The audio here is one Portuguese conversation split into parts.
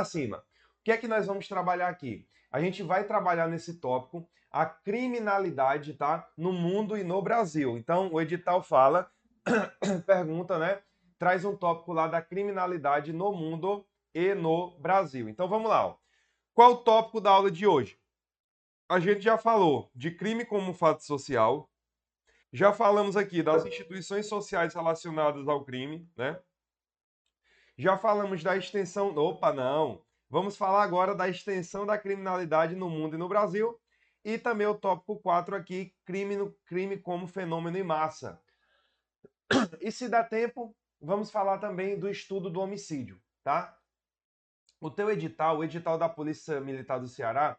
para cima. O que é que nós vamos trabalhar aqui? A gente vai trabalhar nesse tópico a criminalidade, tá? No mundo e no Brasil. Então, o edital fala, pergunta, né? Traz um tópico lá da criminalidade no mundo e no Brasil. Então, vamos lá. Ó. Qual o tópico da aula de hoje? A gente já falou de crime como fato social, já falamos aqui das instituições sociais relacionadas ao crime, né? Já falamos da extensão. Opa, não! Vamos falar agora da extensão da criminalidade no mundo e no Brasil. E também o tópico 4 aqui, crime, no, crime como fenômeno em massa. E se dá tempo, vamos falar também do estudo do homicídio, tá? O teu edital, o edital da Polícia Militar do Ceará,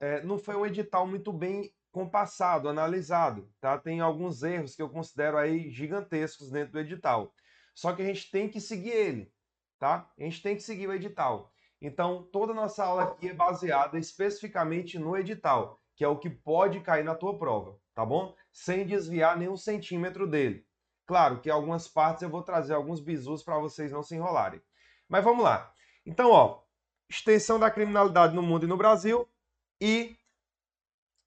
é, não foi um edital muito bem compassado, analisado, tá? Tem alguns erros que eu considero aí gigantescos dentro do edital. Só que a gente tem que seguir ele, tá? A gente tem que seguir o edital. Então, toda a nossa aula aqui é baseada especificamente no edital, que é o que pode cair na tua prova, tá bom? Sem desviar nenhum centímetro dele. Claro que algumas partes eu vou trazer alguns bizus para vocês não se enrolarem. Mas vamos lá. Então, ó, extensão da criminalidade no mundo e no Brasil e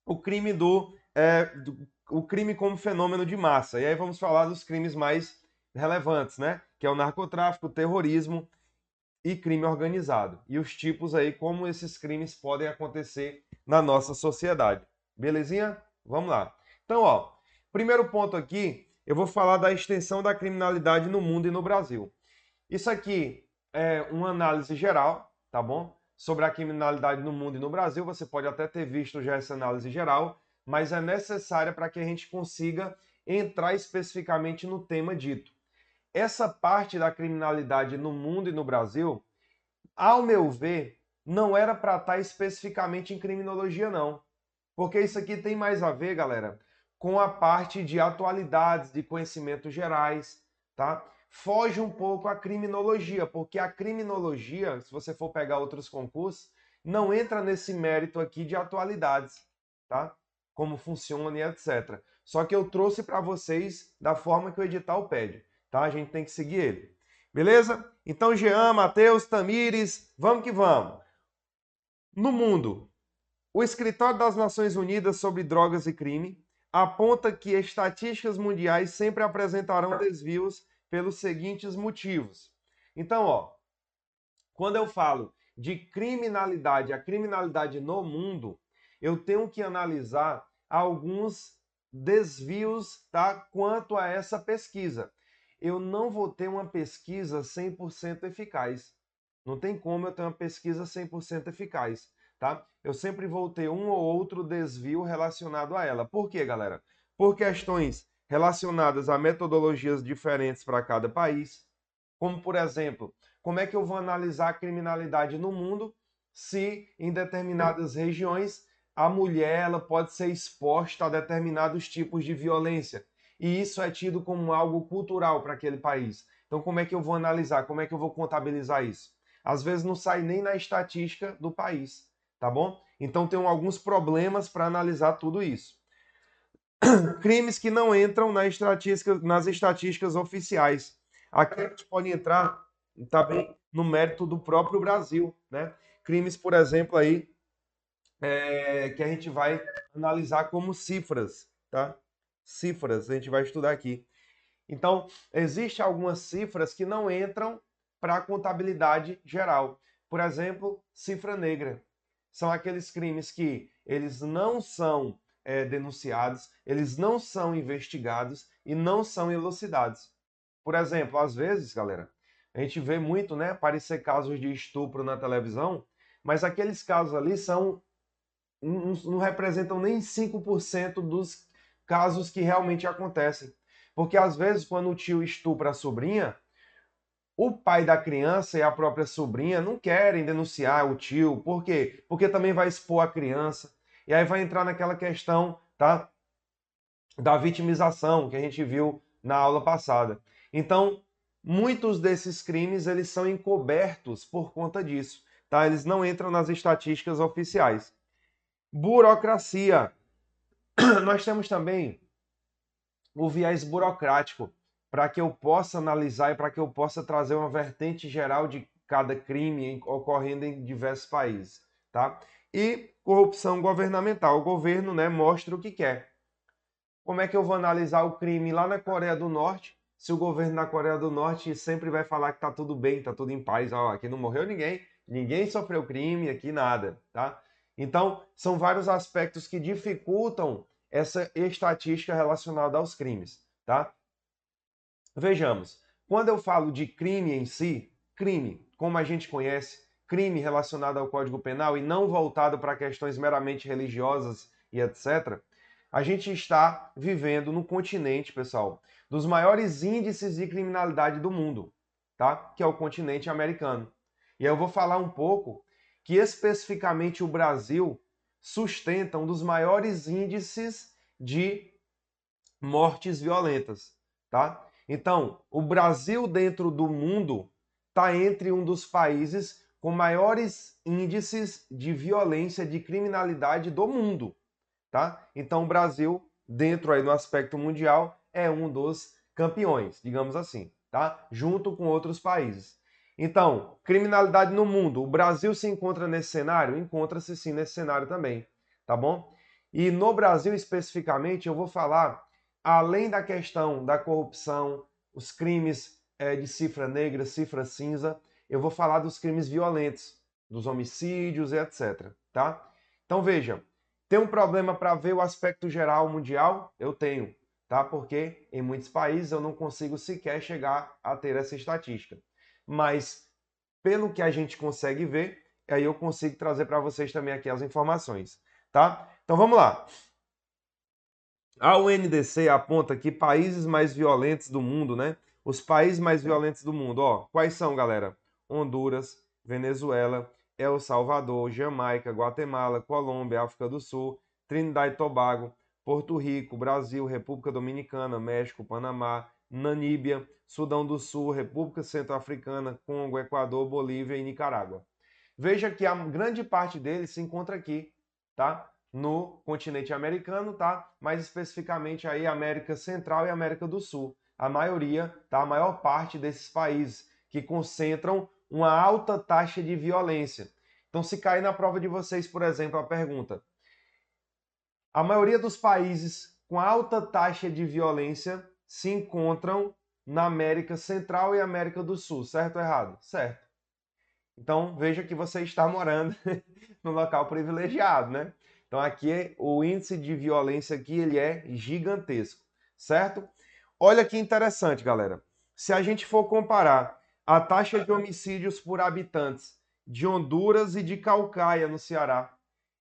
o crime do, é, do, o crime como fenômeno de massa. E aí vamos falar dos crimes mais relevantes, né? Que é o narcotráfico, terrorismo e crime organizado. E os tipos aí, como esses crimes podem acontecer na nossa sociedade. Belezinha? Vamos lá. Então, ó, primeiro ponto aqui, eu vou falar da extensão da criminalidade no mundo e no Brasil. Isso aqui é uma análise geral, tá bom? sobre a criminalidade no mundo e no Brasil. Você pode até ter visto já essa análise geral, mas é necessária para que a gente consiga entrar especificamente no tema dito. Essa parte da criminalidade no mundo e no Brasil, ao meu ver, não era para estar tá especificamente em criminologia, não. Porque isso aqui tem mais a ver, galera, com a parte de atualidades, de conhecimentos gerais, tá? foge um pouco a criminologia, porque a criminologia, se você for pegar outros concursos, não entra nesse mérito aqui de atualidades, tá? Como funciona e etc. Só que eu trouxe para vocês da forma que o edital pede, tá? A gente tem que seguir ele. Beleza? Então, Jean, Matheus, Tamires, vamos que vamos. No mundo, o Escritório das Nações Unidas sobre Drogas e Crime aponta que estatísticas mundiais sempre apresentarão desvios pelos seguintes motivos. Então, ó, quando eu falo de criminalidade, a criminalidade no mundo, eu tenho que analisar alguns desvios tá, quanto a essa pesquisa. Eu não vou ter uma pesquisa 100% eficaz. Não tem como eu ter uma pesquisa 100% eficaz, tá? Eu sempre vou ter um ou outro desvio relacionado a ela. Por quê, galera? Por questões relacionadas a metodologias diferentes para cada país, como por exemplo, como é que eu vou analisar a criminalidade no mundo se em determinadas regiões a mulher ela pode ser exposta a determinados tipos de violência e isso é tido como algo cultural para aquele país. Então como é que eu vou analisar? Como é que eu vou contabilizar isso? Às vezes não sai nem na estatística do país, tá bom? Então tem alguns problemas para analisar tudo isso. crimes que não entram na estatística, nas estatísticas oficiais. Aqui a gente pode entrar também no mérito do próprio Brasil, né? Crimes, por exemplo, aí é, que a gente vai analisar como cifras, tá? Cifras, a gente vai estudar aqui. Então, existem algumas cifras que não entram para a contabilidade geral. Por exemplo, cifra negra. São aqueles crimes que eles não são é, denunciados, eles não são investigados e não são elucidados. Por exemplo, às vezes, galera, a gente vê muito, né, aparecer casos de estupro na televisão, mas aqueles casos ali são não, representam nem 5% dos casos que realmente acontecem. Porque às vezes, quando o tio estupra a sobrinha, o pai da criança e a própria sobrinha não querem denunciar o tio. Por quê? Porque também vai expor a criança. E aí vai entrar naquela questão tá, da vitimização que a gente viu na aula passada. Então, muitos desses crimes eles são encobertos por conta disso, tá? Eles não entram nas estatísticas oficiais. Burocracia. Nós temos também o viés burocrático para que eu possa analisar e para que eu possa trazer uma vertente geral de cada crime ocorrendo em diversos países, tá? E corrupção governamental. O governo, né, mostra o que quer. Como é que eu vou analisar o crime lá na Coreia do Norte, se o governo da Coreia do Norte sempre vai falar que tá tudo bem, tá tudo em paz, ó, aqui não morreu ninguém, ninguém sofreu crime, aqui nada, tá? Então, são vários aspectos que dificultam essa estatística relacionada aos crimes, tá? Vejamos, quando eu falo de crime em si, crime, como a gente conhece, crime relacionado ao Código Penal e não voltado para questões meramente religiosas e etc., a gente está vivendo no continente, pessoal, dos maiores índices de criminalidade do mundo, tá? Que é o continente americano. E eu vou falar um pouco que especificamente o Brasil sustenta um dos maiores índices de mortes violentas, tá? Então, o Brasil dentro do mundo está entre um dos países com maiores índices de violência, de criminalidade do mundo, tá? Então, o Brasil, dentro aí no aspecto mundial, é um dos campeões, digamos assim, tá? Junto com outros países. Então, criminalidade no mundo, o Brasil se encontra nesse cenário? Encontra-se sim nesse cenário também, tá bom? E no Brasil especificamente, eu vou falar, além da questão da corrupção, os crimes é, de cifra negra, cifra cinza, eu vou falar dos crimes violentos, dos homicídios e etc. Tá? Então veja, tem um problema para ver o aspecto geral mundial? Eu tenho, tá? Porque em muitos países eu não consigo sequer chegar a ter essa estatística. Mas pelo que a gente consegue ver, aí eu consigo trazer para vocês também aqui as informações, tá? Então vamos lá. A UNDC aponta que países mais violentos do mundo, né? Os países mais violentos do mundo, ó, quais são, galera? Honduras, Venezuela, El Salvador, Jamaica, Guatemala, Colômbia, África do Sul, Trinidad e Tobago, Porto Rico, Brasil, República Dominicana, México, Panamá, Namíbia, Sudão do Sul, República Centro-Africana, Congo, Equador, Bolívia e Nicarágua. Veja que a grande parte deles se encontra aqui, tá? no continente americano, tá? Mais especificamente aí América Central e América do Sul. A maioria, tá? A maior parte desses países que concentram uma alta taxa de violência. Então, se cair na prova de vocês, por exemplo, a pergunta: a maioria dos países com alta taxa de violência se encontram na América Central e América do Sul, certo ou errado? Certo. Então, veja que você está morando no local privilegiado, né? Então aqui o índice de violência aqui ele é gigantesco, certo? Olha que interessante, galera. Se a gente for comparar a taxa de homicídios por habitantes de Honduras e de Calcaia no Ceará,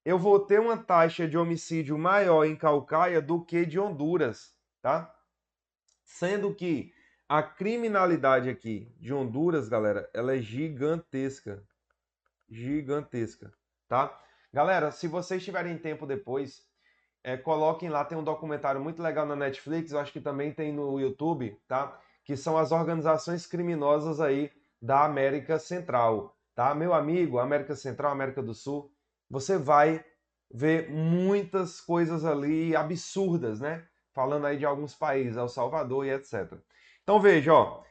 eu vou ter uma taxa de homicídio maior em Calcaia do que de Honduras, tá? Sendo que a criminalidade aqui de Honduras, galera, ela é gigantesca. Gigantesca, tá? Galera, se vocês tiverem tempo depois, é, coloquem lá, tem um documentário muito legal na Netflix, eu acho que também tem no YouTube, tá? Que são as organizações criminosas aí da América Central, tá? Meu amigo, América Central, América do Sul, você vai ver muitas coisas ali absurdas, né? Falando aí de alguns países, El Salvador e etc. Então veja, ó,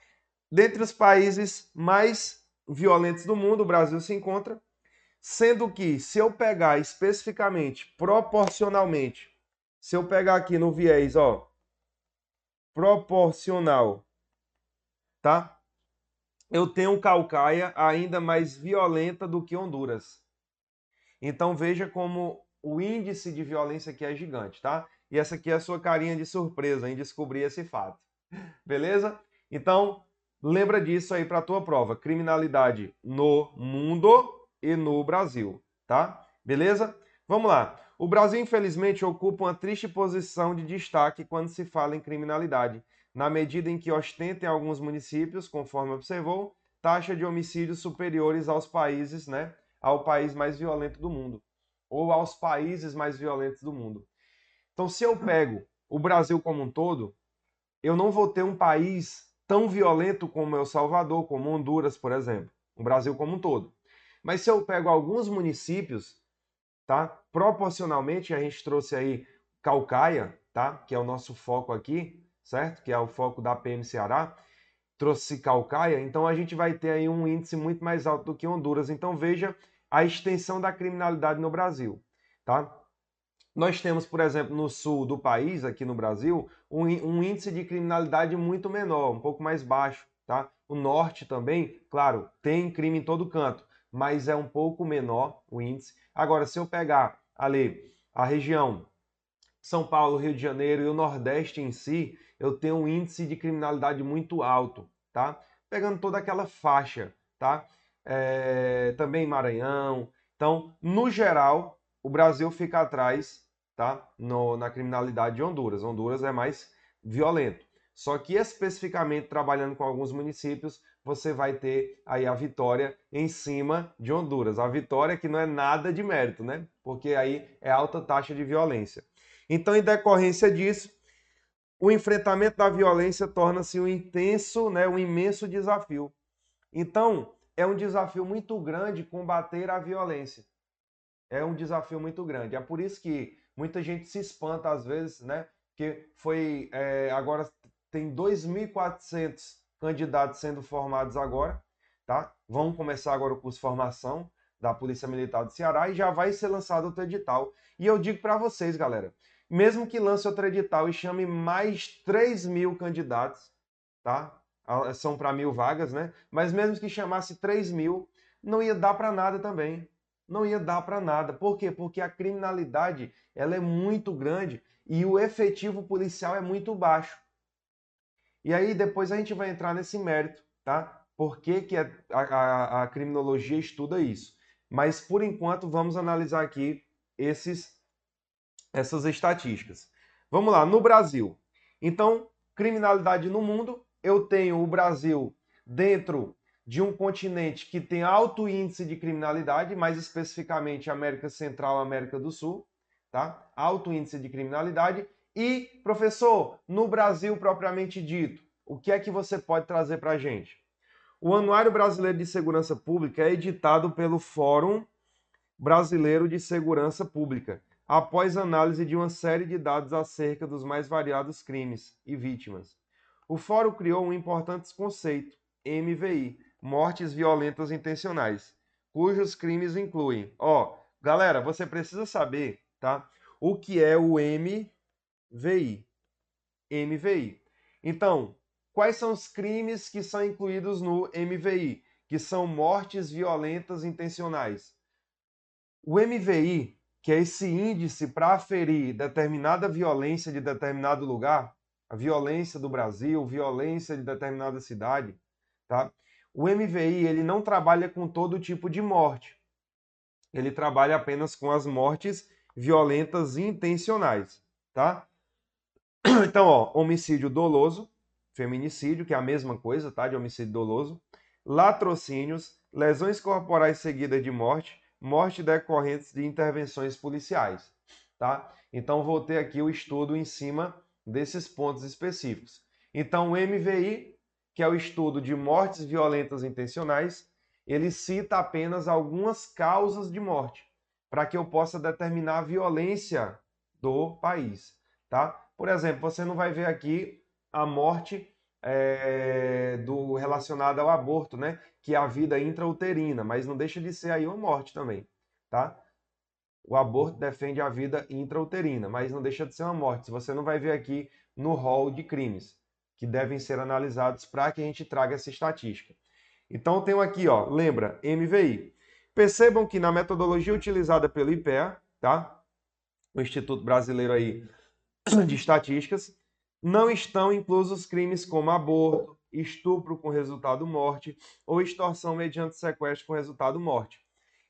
dentre os países mais violentos do mundo, o Brasil se encontra Sendo que, se eu pegar especificamente, proporcionalmente, se eu pegar aqui no viés, ó, proporcional, tá? Eu tenho Calcaia ainda mais violenta do que Honduras. Então veja como o índice de violência aqui é gigante, tá? E essa aqui é a sua carinha de surpresa em descobrir esse fato. Beleza? Então, lembra disso aí para a tua prova. Criminalidade no mundo e no Brasil, tá? Beleza? Vamos lá. O Brasil, infelizmente, ocupa uma triste posição de destaque quando se fala em criminalidade, na medida em que ostenta em alguns municípios, conforme observou, taxa de homicídios superiores aos países, né, ao país mais violento do mundo, ou aos países mais violentos do mundo. Então, se eu pego o Brasil como um todo, eu não vou ter um país tão violento como El Salvador, como Honduras, por exemplo. O Brasil como um todo. Mas se eu pego alguns municípios, tá? Proporcionalmente, a gente trouxe aí Calcaia, tá? Que é o nosso foco aqui, certo? Que é o foco da PM Ceará. trouxe calcaia, então a gente vai ter aí um índice muito mais alto do que Honduras. Então veja a extensão da criminalidade no Brasil, tá? Nós temos, por exemplo, no sul do país, aqui no Brasil, um, índice de criminalidade muito menor, um pouco mais baixo, tá? O norte também, claro, tem crime em todo canto, mas é um pouco menor o índice. Agora, se eu pegar ali a região São Paulo, Rio de Janeiro e o Nordeste em si, eu tenho um índice de criminalidade muito alto, tá? Pegando toda aquela faixa, tá? É, também Maranhão. Então, no geral, o Brasil fica atrás, tá? No, na criminalidade de Honduras. Honduras é mais violento. Só que especificamente trabalhando com alguns municípios, você vai ter aí a vitória em cima de Honduras. A vitória que não é nada de mérito, né? Porque aí é alta taxa de violência. Então, em decorrência disso, o enfrentamento da violência torna-se um intenso, né, um imenso desafio. Então, é um desafio muito grande combater a violência. É um desafio muito grande. É por isso que muita gente se espanta às vezes, né? Que foi é, agora tem 2.400 candidatos sendo formados agora, tá? Vão começar agora o curso de formação da Polícia Militar do Ceará e já vai ser lançado outro edital. E eu digo para vocês, galera, mesmo que lance outro edital e chame mais 3 mil candidatos, tá? São para mil vagas, né? Mas mesmo que chamasse 3 mil, não ia dar para nada também. Não ia dar para nada. Por quê? Porque a criminalidade ela é muito grande e o efetivo policial é muito baixo. E aí depois a gente vai entrar nesse mérito, tá? Por que, que a, a, a criminologia estuda isso? Mas por enquanto vamos analisar aqui esses essas estatísticas. Vamos lá, no Brasil. Então, criminalidade no mundo, eu tenho o Brasil dentro de um continente que tem alto índice de criminalidade, mais especificamente América Central, América do Sul, tá? Alto índice de criminalidade. E, professor, no Brasil propriamente dito, o que é que você pode trazer para a gente? O Anuário Brasileiro de Segurança Pública é editado pelo Fórum Brasileiro de Segurança Pública, após análise de uma série de dados acerca dos mais variados crimes e vítimas. O Fórum criou um importante conceito, MVI, mortes violentas intencionais, cujos crimes incluem, ó, galera, você precisa saber, tá? O que é o MVI? MVI. Então, quais são os crimes que são incluídos no MVI, que são mortes violentas intencionais? O MVI que é esse índice para aferir determinada violência de determinado lugar, a violência do Brasil, violência de determinada cidade, tá? O MVI ele não trabalha com todo tipo de morte. Ele trabalha apenas com as mortes violentas intencionais, tá? Então, ó, homicídio doloso, feminicídio, que é a mesma coisa, tá? De homicídio doloso, latrocínios, lesões corporais seguidas de morte, morte decorrentes de intervenções policiais, tá? Então vou ter aqui o estudo em cima desses pontos específicos. Então o MVI, que é o estudo de mortes violentas intencionais, ele cita apenas algumas causas de morte, para que eu possa determinar a violência do país, tá? Por exemplo, você não vai ver aqui a morte é, do relacionada ao aborto, né? Que é a vida intrauterina, mas não deixa de ser aí uma morte também, tá? O aborto defende a vida intrauterina, mas não deixa de ser uma morte. Você não vai ver aqui no rol de crimes que devem ser analisados para que a gente traga essa estatística. Então tenho aqui, ó, lembra, MVI. Percebam que na metodologia utilizada pelo IPEA, tá? O Instituto Brasileiro aí de Estatísticas, não estão inclusos crimes como aborto, estupro com resultado morte ou extorsão mediante sequestro com resultado morte.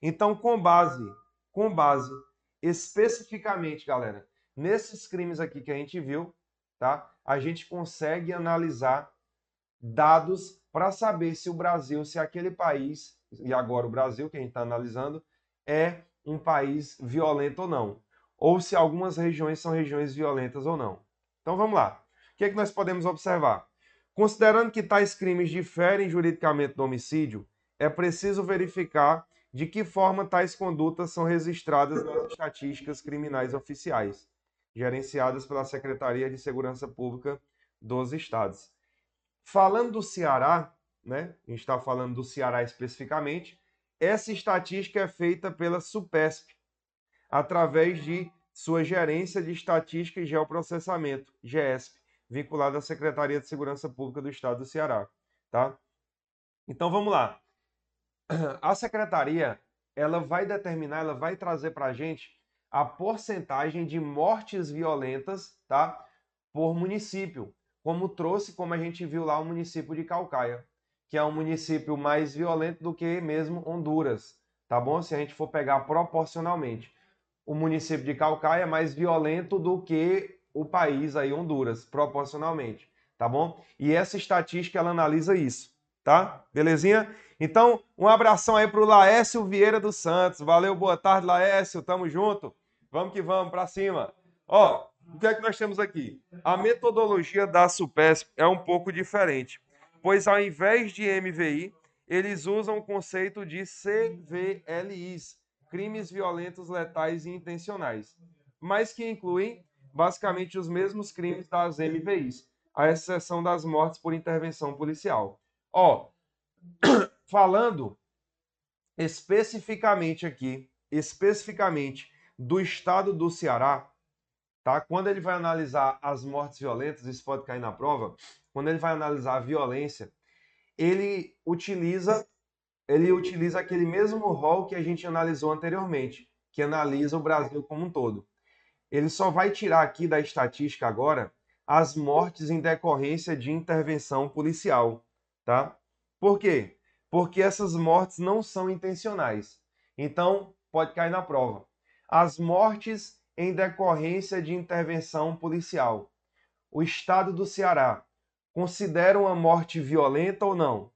Então, com base, com base especificamente, galera, nesses crimes aqui que a gente viu, tá? A gente consegue analisar dados para saber se o Brasil, se aquele país, e agora o Brasil que a gente está analisando, é um país violento ou não, ou se algumas regiões são regiões violentas ou não. Então vamos lá. O que, é que nós podemos observar? Considerando que tais crimes diferem juridicamente do homicídio, é preciso verificar de que forma tais condutas são registradas nas estatísticas criminais oficiais, gerenciadas pela Secretaria de Segurança Pública dos Estados. Falando do Ceará, né? A gente está falando do Ceará especificamente. Essa estatística é feita pela SUPESP, através de sua Gerência de Estatística e Geoprocessamento, GESP, vinculada à Secretaria de Segurança Pública do Estado do Ceará, tá? Então vamos lá. A secretaria, ela vai determinar, ela vai trazer para a gente a porcentagem de mortes violentas, tá? Por município, como trouxe, como a gente viu lá, o município de Calcaia, que é um município mais violento do que mesmo Honduras, tá bom? Se a gente for pegar proporcionalmente. O município de Calcaia é mais violento do que o país aí, Honduras, proporcionalmente, tá bom? E essa estatística, ela analisa isso, tá? Belezinha? Então, um abração aí pro Laércio Vieira dos Santos. Valeu, boa tarde, Laércio. Tamo junto. Vamos que vamos, para cima. Ó, o que é que nós temos aqui? A metodologia da SUPESP é um pouco diferente, pois ao invés de MVI, eles usam o conceito de CVLIs, crimes violentos, letais e intencionais, mas que incluem basicamente os mesmos crimes das MVIs, à exceção das mortes por intervenção policial. Ó, falando especificamente aqui, especificamente do estado do Ceará, tá? Quando ele vai analisar as mortes violentas, isso pode cair na prova, quando ele vai analisar a violência, ele utiliza ele utiliza aquele mesmo rol que a gente analisou anteriormente, que analisa o Brasil como um todo. Ele só vai tirar aqui da estatística agora as mortes em decorrência de intervenção policial, tá? Por quê? Porque essas mortes não são intencionais. Então, pode cair na prova as mortes em decorrência de intervenção policial. O estado do Ceará considera uma morte violenta ou não?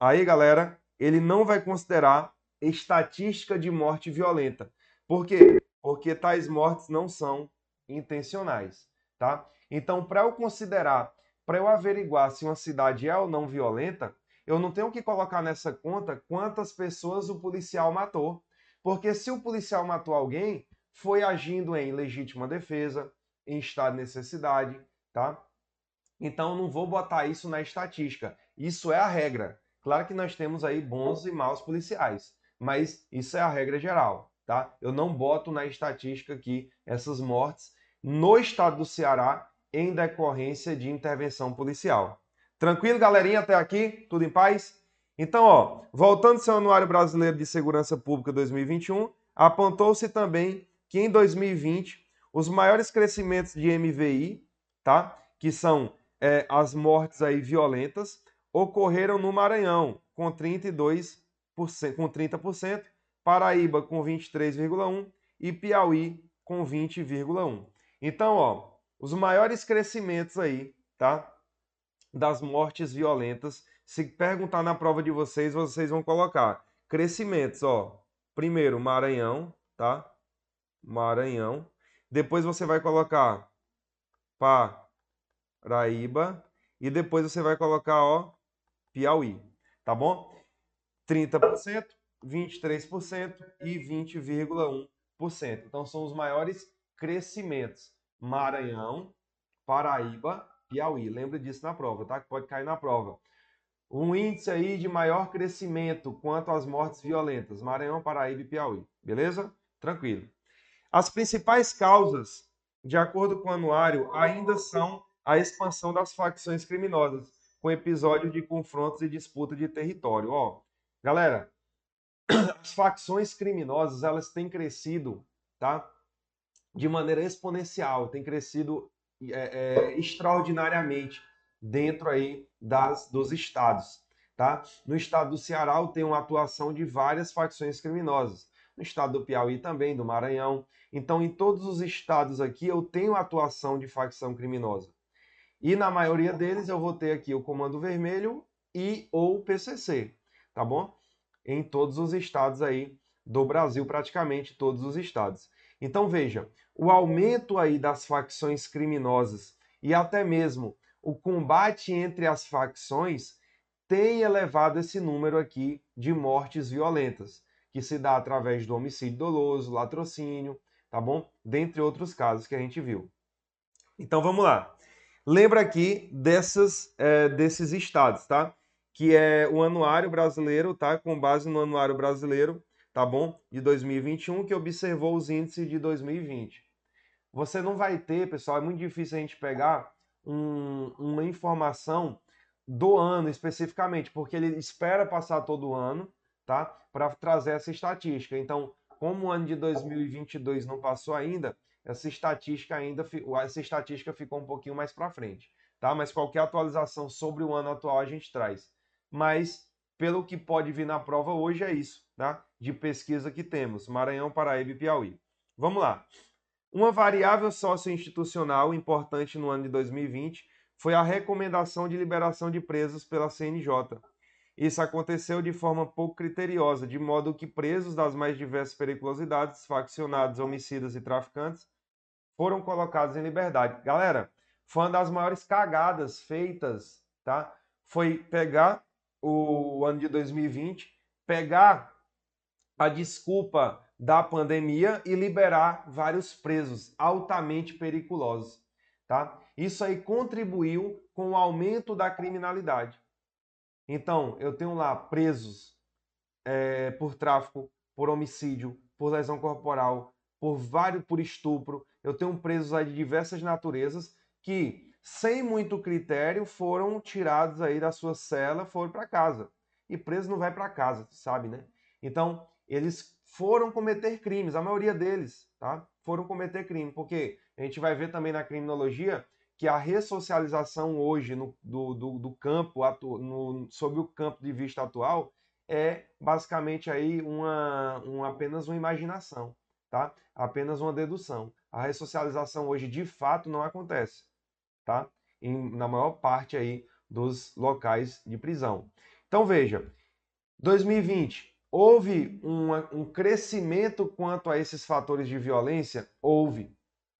Aí, galera, ele não vai considerar estatística de morte violenta. Por quê? Porque tais mortes não são intencionais, tá? Então, para eu considerar, para eu averiguar se uma cidade é ou não violenta, eu não tenho que colocar nessa conta quantas pessoas o policial matou. Porque se o policial matou alguém, foi agindo em legítima defesa, em estado de necessidade, tá? Então não vou botar isso na estatística. Isso é a regra. Claro que nós temos aí bons e maus policiais, mas isso é a regra geral, tá? Eu não boto na estatística aqui essas mortes no estado do Ceará em decorrência de intervenção policial. Tranquilo, galerinha, até aqui? Tudo em paz? Então, ó, voltando ao Anuário Brasileiro de Segurança Pública 2021, apontou-se também que em 2020 os maiores crescimentos de MVI, tá, que são é, as mortes aí violentas, ocorreram no Maranhão com 32%, com 30%, Paraíba com 23,1 e Piauí com 20,1. Então, ó, os maiores crescimentos aí, tá, das mortes violentas se perguntar na prova de vocês, vocês vão colocar crescimentos, ó. Primeiro, Maranhão, tá? Maranhão. Depois você vai colocar Paraíba. E depois você vai colocar, ó, Piauí. Tá bom? 30%, 23% e 20,1%. Então são os maiores crescimentos. Maranhão, Paraíba, Piauí. Lembra disso na prova, tá? Que pode cair na prova um índice aí de maior crescimento quanto às mortes violentas, Maranhão, Paraíba e Piauí. Beleza? Tranquilo. As principais causas, de acordo com o anuário, ainda são a expansão das facções criminosas, com episódio de confrontos e disputa de território. Ó, galera, as facções criminosas, elas têm crescido, tá? De maneira exponencial, têm crescido é, é, extraordinariamente dentro aí das, dos estados. Tá? No estado do Ceará tem uma atuação de várias facções criminosas. No estado do Piauí também, do Maranhão. Então, em todos os estados aqui, eu tenho atuação de facção criminosa. E na maioria deles eu vou ter aqui o Comando Vermelho e ou PCC, tá bom? Em todos os estados aí do Brasil, praticamente todos os estados. Então veja, o aumento aí das facções criminosas e até mesmo o combate entre as facções tem elevado esse número aqui de mortes violentas, que se dá através do homicídio doloso, latrocínio, tá bom? Dentre outros casos que a gente viu. Então vamos lá. Lembra aqui dessas, é, desses estados, tá? Que é o anuário brasileiro, tá? Com base no anuário brasileiro, tá bom? De 2021, que observou os índices de 2020. Você não vai ter, pessoal, é muito difícil a gente pegar um, uma informação do ano especificamente, porque ele espera passar todo ano, tá? Para trazer essa estatística. Então, como o ano de 2022 não passou ainda, essa estatística ainda essa estatística ficou um pouquinho mais para frente, tá? Mas qualquer atualização sobre o ano atual a gente traz. Mas pelo que pode vir na prova hoje é isso, tá? De pesquisa que temos, Maranhão, Paraíba e Piauí. Vamos lá. Uma variável socioinstitucional importante no ano de 2020 foi a recomendação de liberação de presos pela CNJ. Isso aconteceu de forma pouco criteriosa, de modo que presos das mais diversas periculosidades, faccionados, homicidas e traficantes, foram colocados em liberdade. Galera, foi uma das maiores cagadas feitas, tá? Foi pegar o ano de 2020, pegar a desculpa da pandemia e liberar vários presos altamente periculosos, tá? Isso aí contribuiu com o aumento da criminalidade. Então, eu tenho lá presos é, por tráfico, por homicídio, por lesão corporal, por vários, por estupro. Eu tenho presos aí de diversas naturezas que, sem muito critério, foram tirados aí da sua cela, foram para casa. E preso não vai para casa, sabe, né? Então, eles foram cometer crimes, a maioria deles, tá? Foram cometer crime, porque a gente vai ver também na criminologia que a ressocialização hoje no, do, do, do campo, atu, no, sob o campo de vista atual, é basicamente aí uma, uma, apenas uma imaginação, tá? Apenas uma dedução. A ressocialização hoje de fato não acontece, tá? Em, na maior parte aí dos locais de prisão. Então veja, 2020 Houve um crescimento quanto a esses fatores de violência? Houve.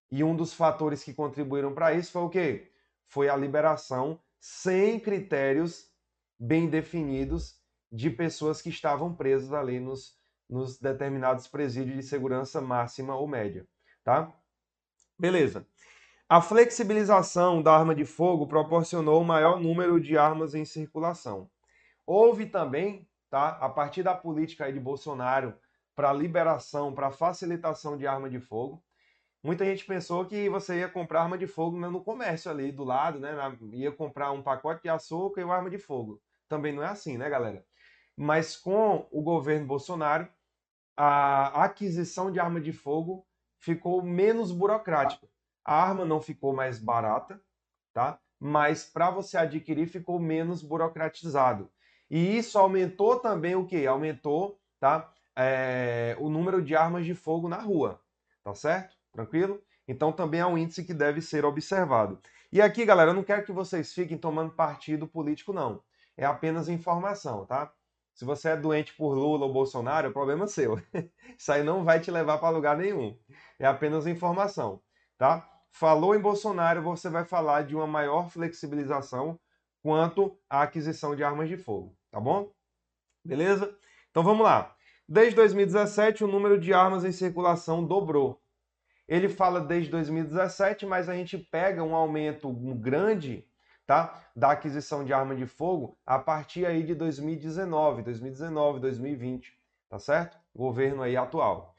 E um dos fatores que contribuíram para isso foi o quê? Foi a liberação sem critérios bem definidos de pessoas que estavam presas ali nos, nos determinados presídios de segurança máxima ou média, tá? Beleza. A flexibilização da arma de fogo proporcionou um maior número de armas em circulação. Houve também tá? A partir da política de Bolsonaro para liberação, para facilitação de arma de fogo, muita gente pensou que você ia comprar arma de fogo no comércio ali do lado, né? Ia comprar um pacote de açúcar e uma arma de fogo. Também não é assim, né, galera? Mas com o governo Bolsonaro, a aquisição de arma de fogo ficou menos burocrática. A arma não ficou mais barata, tá? Mas para você adquirir ficou menos burocratizado. E isso aumentou também o que? Aumentou tá? É, o número de armas de fogo na rua. Tá certo? Tranquilo? Então também é um índice que deve ser observado. E aqui, galera, eu não quero que vocês fiquem tomando partido político, não. É apenas informação, tá? Se você é doente por Lula ou Bolsonaro, é problema seu. Isso aí não vai te levar para lugar nenhum. É apenas informação, tá? Falou em Bolsonaro, você vai falar de uma maior flexibilização quanto à aquisição de armas de fogo tá bom? Beleza? Então vamos lá. Desde 2017, o número de armas em circulação dobrou. Ele fala desde 2017, mas a gente pega um aumento grande tá? da aquisição de arma de fogo a partir aí de 2019, 2019, 2020, tá certo? Governo aí atual.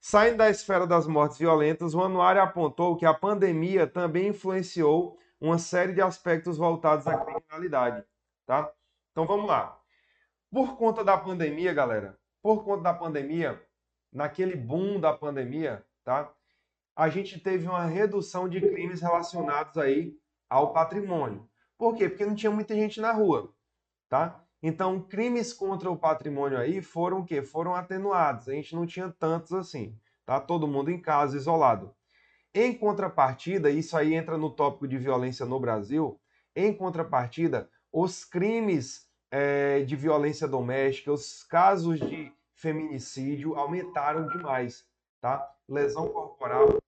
Saindo da esfera das mortes violentas, o anuário apontou que a pandemia também influenciou uma série de aspectos voltados à criminalidade, tá? Então vamos lá. Por conta da pandemia, galera, por conta da pandemia, naquele boom da pandemia, tá? A gente teve uma redução de crimes relacionados aí ao patrimônio. Por quê? Porque não tinha muita gente na rua, tá? Então, crimes contra o patrimônio aí foram o quê? Foram atenuados. A gente não tinha tantos assim, tá? Todo mundo em casa, isolado. Em contrapartida, isso aí entra no tópico de violência no Brasil. Em contrapartida, os crimes é, de violência doméstica, os casos de feminicídio aumentaram demais, tá? Lesão corporal,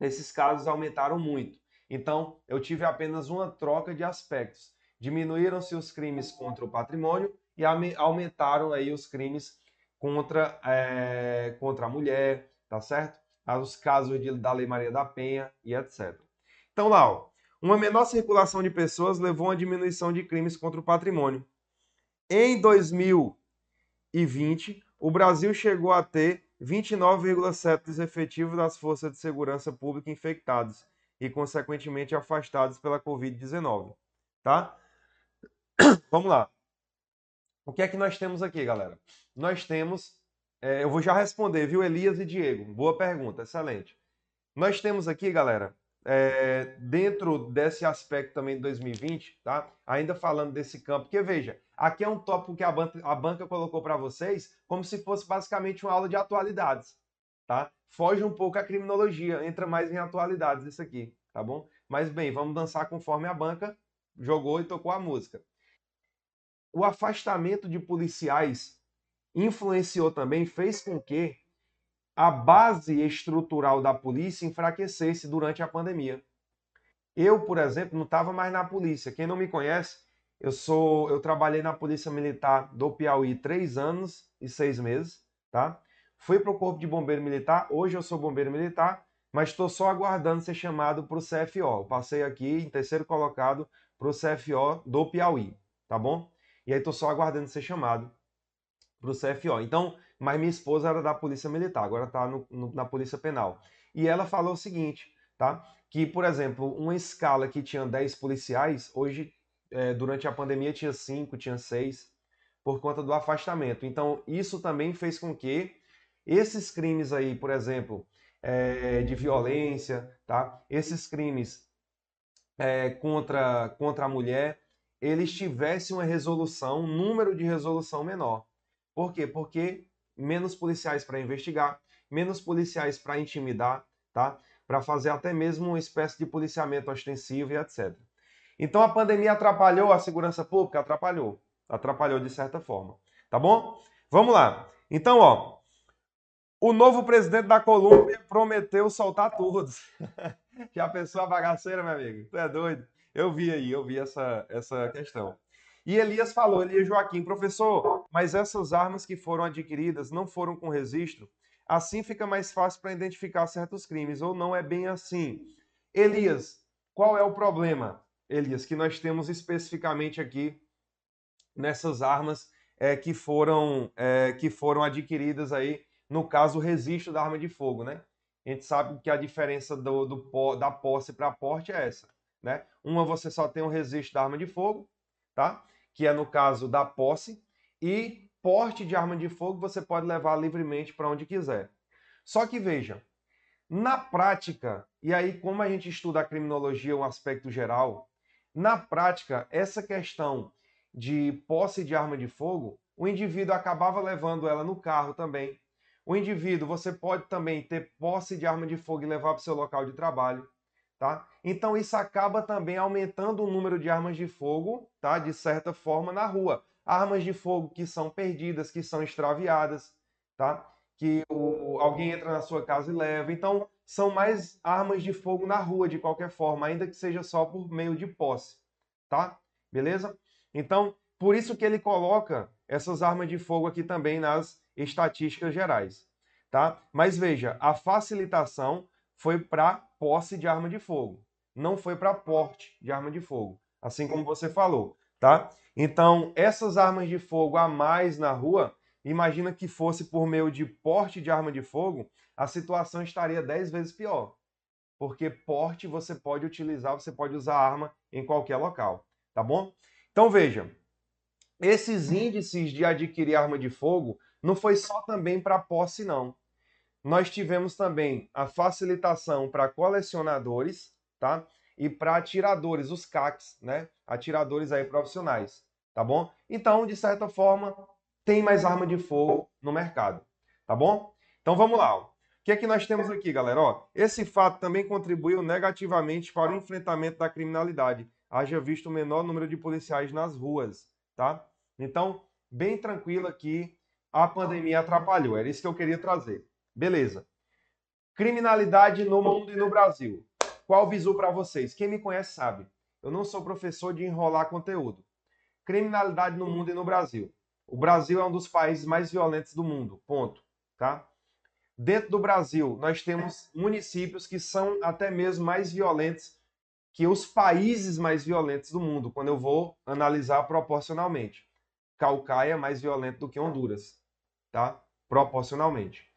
esses casos aumentaram muito. Então, eu tive apenas uma troca de aspectos. Diminuíram-se os crimes contra o patrimônio e aumentaram aí os crimes contra, é, contra a mulher, tá certo? Os casos de, da Lei Maria da Penha e etc. Então, lá, ó, Uma menor circulação de pessoas levou a diminuição de crimes contra o patrimônio. Em 2020, o Brasil chegou a ter 29,7% dos efetivos das forças de segurança pública infectados e, consequentemente, afastados pela Covid-19. Tá? Vamos lá. O que é que nós temos aqui, galera? Nós temos. É, eu vou já responder, viu, Elias e Diego? Boa pergunta, excelente. Nós temos aqui, galera, é, dentro desse aspecto também de 2020, tá? Ainda falando desse campo, porque veja, aqui é um tópico que a banca, a banca colocou para vocês como se fosse basicamente uma aula de atualidades, tá? Foge um pouco a criminologia, entra mais em atualidades isso aqui, tá bom? Mas bem, vamos dançar conforme a banca jogou e tocou a música. O afastamento de policiais influenciou também, fez com que a base estrutural da polícia enfraquecesse durante a pandemia. Eu, por exemplo, não estava mais na polícia. Quem não me conhece, eu sou, eu trabalhei na polícia militar do Piauí três anos e seis meses, tá? Fui para o corpo de bombeiro militar. Hoje eu sou bombeiro militar, mas estou só aguardando ser chamado para o CFO. passei aqui em terceiro colocado para o CFO do Piauí, tá bom? E aí estou só aguardando ser chamado para o CFO. Então, mas minha esposa era da Polícia Militar, agora está na Polícia Penal. E ela falou o seguinte, tá? Que, por exemplo, uma escala que tinha 10 policiais, hoje, é, durante a pandemia, tinha 5, tinha 6, por conta do afastamento. Então, isso também fez com que esses crimes aí, por exemplo, é, de violência, tá? Esses crimes é, contra, contra a mulher, eles tivessem uma resolução, um número de resolução menor. Por quê? Porque menos policiais para investigar, menos policiais para intimidar, tá? Para fazer até mesmo uma espécie de policiamento ostensivo e etc. Então a pandemia atrapalhou a segurança pública? Atrapalhou. Atrapalhou de certa forma. Tá bom? Vamos lá. Então, ó. O novo presidente da Colômbia prometeu soltar todos. Pensou a bagaceira, meu amigo? Tu é doido? Eu vi aí, eu vi essa, essa questão. E Elias falou, Elias Joaquim, professor, mas essas armas que foram adquiridas não foram com registro? Assim fica mais fácil para identificar certos crimes, ou não é bem assim? Elias, qual é o problema, Elias, que nós temos especificamente aqui nessas armas é, que, foram, é, que foram adquiridas aí, no caso, o registro da arma de fogo, né? A gente sabe que a diferença do, do da posse para porte é essa, né? Uma você só tem o registro da arma de fogo, tá? que é no caso da posse, e porte de arma de fogo você pode levar livremente para onde quiser. Só que veja, na prática, e aí como a gente estuda a criminologia, um aspecto geral, na prática, essa questão de posse de arma de fogo, o indivíduo acabava levando ela no carro também. O indivíduo, você pode também ter posse de arma de fogo e levar para o seu local de trabalho. Tá? Então isso acaba também aumentando o número de armas de fogo, tá? De certa forma na rua. Armas de fogo que são perdidas, que são extraviadas, tá? Que o, alguém entra na sua casa e leva. Então são mais armas de fogo na rua de qualquer forma, ainda que seja só por meio de posse, tá? Beleza? Então, por isso que ele coloca essas armas de fogo aqui também nas estatísticas gerais, tá? Mas veja, a facilitação foi para posse de arma de fogo, não foi para porte de arma de fogo, assim como você falou, tá? Então, essas armas de fogo a mais na rua, imagina que fosse por meio de porte de arma de fogo, a situação estaria 10 vezes pior. Porque porte você pode utilizar, você pode usar arma em qualquer local, tá bom? Então veja, esses índices de adquirir arma de fogo não foi só também para posse não. Nós tivemos também a facilitação para colecionadores, tá? E para atiradores, os CACs, né? Atiradores aí profissionais, tá bom? Então, de certa forma, tem mais arma de fogo no mercado, tá bom? Então vamos lá. O que é que nós temos aqui, galera? Ó, esse fato também contribuiu negativamente para o enfrentamento da criminalidade. Haja visto o menor número de policiais nas ruas, tá? Então, bem tranquilo aqui, a pandemia atrapalhou. Era isso que eu queria trazer. Beleza. Criminalidade no mundo e no Brasil. Qual visu para vocês? Quem me conhece sabe. Eu não sou professor de enrolar conteúdo. Criminalidade no mundo e no Brasil. O Brasil é um dos países mais violentos do mundo. Ponto. Tá? Dentro do Brasil, nós temos municípios que são até mesmo mais violentos que os países mais violentos do mundo, quando eu vou analisar proporcionalmente. Calcaia é mais violento do que Honduras, tá? Proporcionalmente.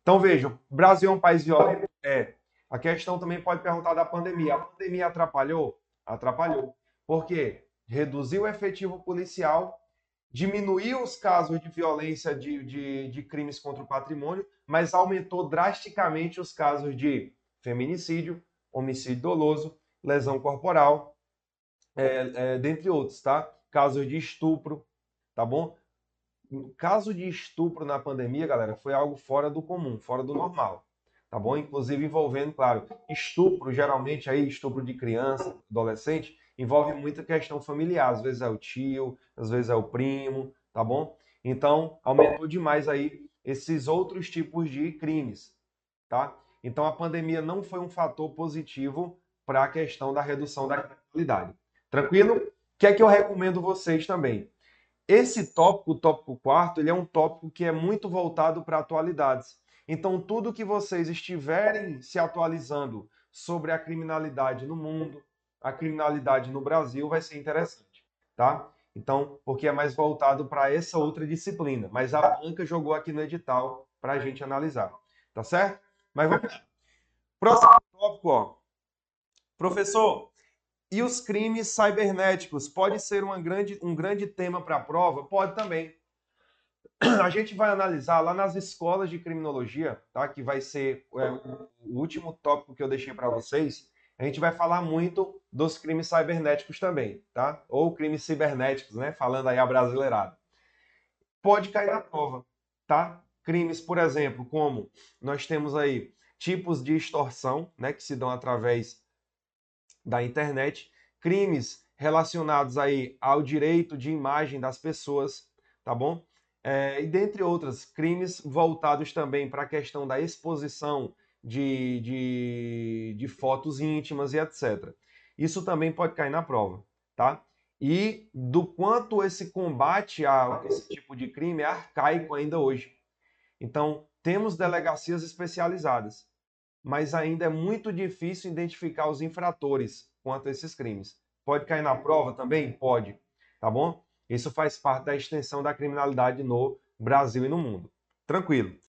Então vejam, Brasil é um país violento? É. A questão também pode perguntar da pandemia. A pandemia atrapalhou? Atrapalhou. Por quê? Reduziu o efetivo policial, diminuiu os casos de violência de, de, de crimes contra o patrimônio, mas aumentou drasticamente os casos de feminicídio, homicídio doloso, lesão corporal, é, é, dentre outros, tá? Casos de estupro, tá bom? O caso de estupro na pandemia, galera, foi algo fora do comum, fora do normal, tá bom? Inclusive envolvendo, claro, estupro, geralmente aí estupro de criança, adolescente, envolve muita questão familiar, às vezes é o tio, às vezes é o primo, tá bom? Então, aumentou demais aí esses outros tipos de crimes, tá? Então, a pandemia não foi um fator positivo para a questão da redução da criminalidade. Tranquilo? O que é que eu recomendo vocês também? Esse tópico, o tópico quarto, ele é um tópico que é muito voltado para atualidades. Então, tudo que vocês estiverem se atualizando sobre a criminalidade no mundo, a criminalidade no Brasil, vai ser interessante, tá? Então, porque é mais voltado para essa outra disciplina. Mas a banca jogou aqui no edital para a gente analisar, tá certo? Mas vamos lá. Próximo tópico, ó. Professor, e os crimes cibernéticos? Pode ser uma grande, um grande tema para a prova? Pode também. A gente vai analisar lá nas escolas de criminologia, tá? que vai ser é, o último tópico que eu deixei para vocês. A gente vai falar muito dos crimes cibernéticos também, tá? Ou crimes cibernéticos, né? Falando aí a brasileirada. Pode cair na prova, tá? Crimes, por exemplo, como nós temos aí tipos de extorsão, né? Que se dão através da internet, crimes relacionados aí ao direito de imagem das pessoas, tá bom? É, e dentre outras, crimes voltados também para a questão da exposição de, de, de fotos íntimas e etc. Isso também pode cair na prova, tá? E do quanto esse combate a esse tipo de crime é arcaico ainda hoje. Então, temos delegacias especializadas mas ainda é muito difícil identificar os infratores quanto a esses crimes. Pode cair na prova também? Pode, tá bom? Isso faz parte da extensão da criminalidade no Brasil e no mundo. Tranquilo.